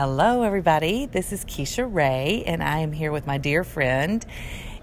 Hello, everybody. This is Kecia Ray, and I am here with my dear friend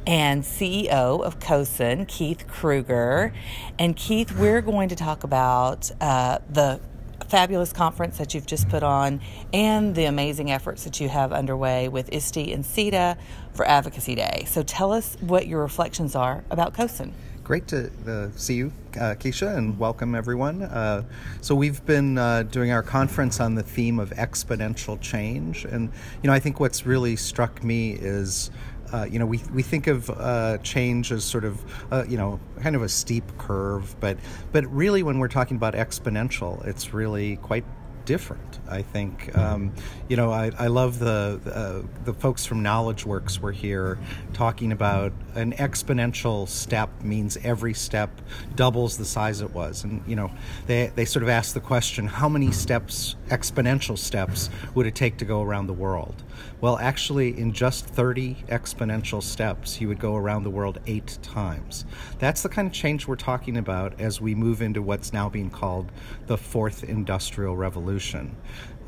and CEO of CoSN, Keith Krueger. And Keith, we're going to talk about uh, the fabulous conference that you've just put on and the amazing efforts that you have underway with ISTE and SETDA for Advocacy Day. So tell us what your reflections are about CoSN. Great to uh, see you, uh, Kecia, and welcome everyone. Uh, so we've been uh, doing our conference on the theme of exponential change, and you know I think what's really struck me is. Uh, you know, we, we think of uh, change as sort of, you know, kind of a steep curve, but but really, when we're talking about exponential, it's really quite different. I think, um, you know, I, I love the uh, the folks from KnowledgeWorks were here talking about an exponential step means every step doubles the size it was, and you know, they they sort of asked the question, how many steps, exponential steps, would it take to go around the world? Well, actually, in just 30 exponential steps, you would go around the world eight times. That's the kind of change we're talking about as we move into what's now being called the fourth industrial revolution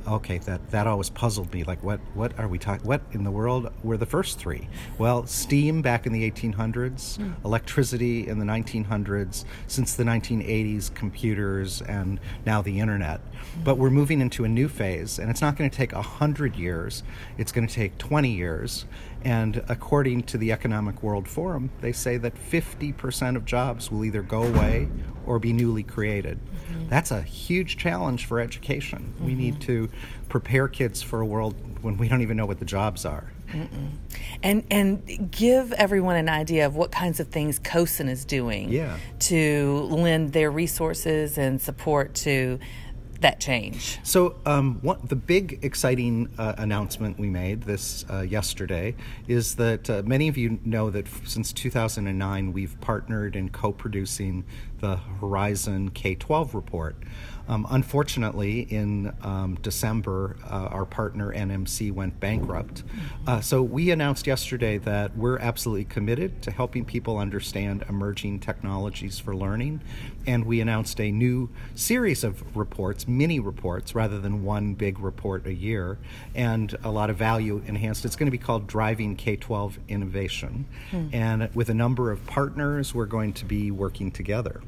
okay, that, that always puzzled me. Like, what, what are we talking? What in the world were the first three? Well, steam back in the 1800s, mm. electricity in the 1900s, since the 1980s, computers, and now the internet. Mm. But we're moving into a new phase, and it's not going to take 100 years, it's going to take 20 years. And according to the Economic World Forum, they say that 50% of jobs will either go away or be newly created. Mm-hmm. That's a huge challenge for education. Mm-hmm. We need mm-hmm. to prepare kids for a world when we don't even know what the jobs are. Mm-mm. And and give everyone an idea of what kinds of things CoSN is doing yeah. to lend their resources and support to that change? So, um, what, the big exciting uh, announcement we made this uh, yesterday is that uh, many of you know that f- since 2009 we've partnered in co-producing the Horizon K-12 report. Um, unfortunately, in um, December, uh, our partner NMC went bankrupt. Uh, so we announced yesterday that we're absolutely committed to helping people understand emerging technologies for learning. And we announced a new series of reports, mini reports, rather than one big report a year, and a lot of value enhanced. It's going to be called Driving K 12 Innovation. Hmm. And with a number of partners, we're going to be working together.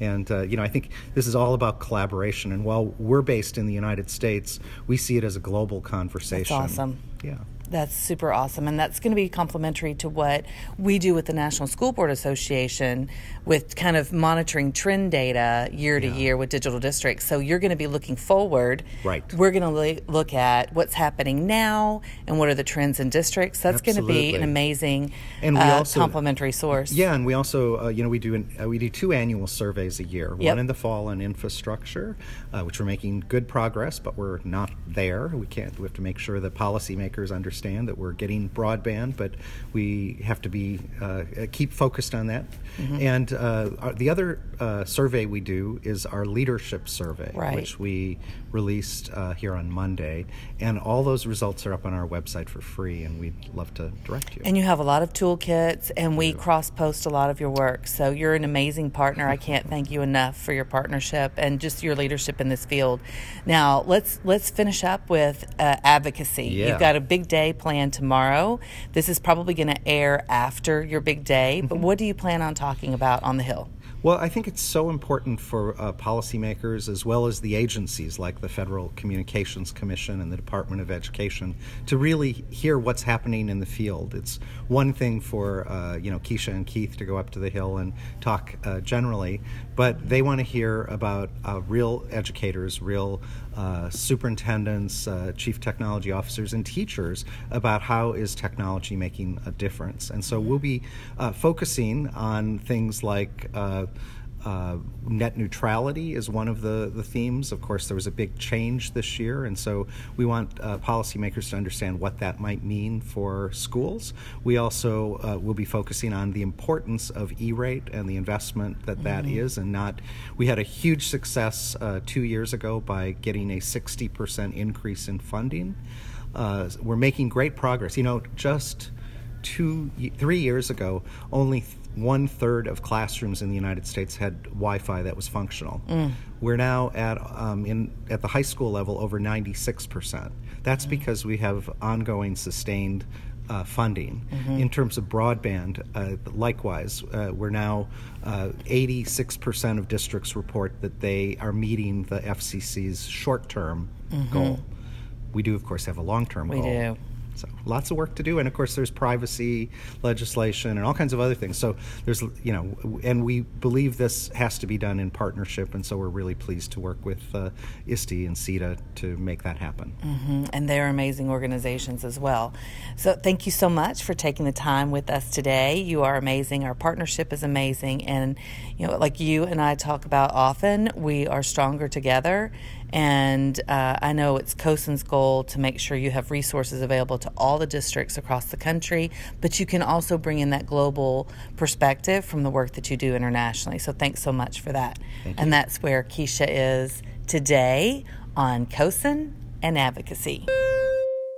And uh, you know, I think this is all about collaboration. And while we're based in the United States, we see it as a global conversation. That's awesome. Yeah. That's super awesome. And that's going to be complementary to what we do with the National School Board Association with kind of monitoring trend data year to year with digital districts. So you're going to be looking forward. Right. We're going to look at what's happening now and what are the trends in districts. That's going to be an amazing and we uh, also, complementary source. Yeah, and we also, uh, you know, we do an, uh, we do two annual surveys a year. Yep. One in the fall on infrastructure, uh, which we're making good progress, but we're not there. We can't. We have to make sure that policymakers understand understand that we're getting broadband, but we have to be uh, keep focused on that. Mm-hmm. And uh, the other uh, survey we do is our leadership survey, right. which we released uh, here on Monday. And all those results are up on our website for free, and we'd love to direct you. And you have a lot of toolkits, and we cross post a lot of your work. So you're an amazing partner. I can't thank you enough for your partnership and just your leadership in this field. Now let's let's finish up with uh, advocacy. Yeah. You've got a big day day plan tomorrow. This is probably going to air after your big day, but mm-hmm. what do you plan on talking about on the Hill? Well, I think it's so important for uh, policymakers as well as the agencies like the Federal Communications Commission and the Department of Education to really hear what's happening in the field. It's one thing for uh, you know Kecia and Keith to go up to the Hill and talk uh, generally, but they want to hear about uh, real educators, real uh, superintendents, uh, chief technology officers, and teachers about how is technology making a difference. And so we'll be focusing on things like uh, net neutrality is one of the, the themes. Of course, there was a big change this year, and so we want uh, policymakers to understand what that might mean for schools. We also uh, will be focusing on the importance of E-rate and the investment that that mm-hmm. is, and not. We had a huge success uh, two years ago by getting a 60% increase in funding. Uh, we're making great progress. You know, just two, three years ago, only one third of classrooms in the United States had Wi-Fi that was functional. Mm. We're now at um, in at the high school level over 96 percent. That's because we have ongoing sustained uh, funding. In terms of broadband, uh, likewise, uh, we're now uh, 86% of districts report that they are meeting the FCC's short term goal. We do, of course, have a long term We goal. do. So lots of work to do, and of course there's privacy legislation and all kinds of other things. So there's you know, and we believe this has to be done in partnership, and so we're really pleased to work with uh, ISTE and SETDA to make that happen. Mm, and they're amazing organizations as well. So thank you so much for taking the time with us today. You are amazing. Our partnership is amazing, and you know, like you and I talk about often, we are stronger together. And uh, I know it's CoSN's goal to make sure you have resources available to all the districts across the country, but you can also bring in that global perspective from the work that you do internationally. So thanks so much for that. And that's where Kecia is today on COSIN and advocacy.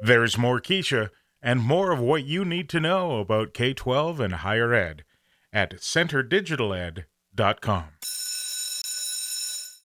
There's more Kecia and more of what you need to know about K 12 and higher ed at centerdigitaled.com.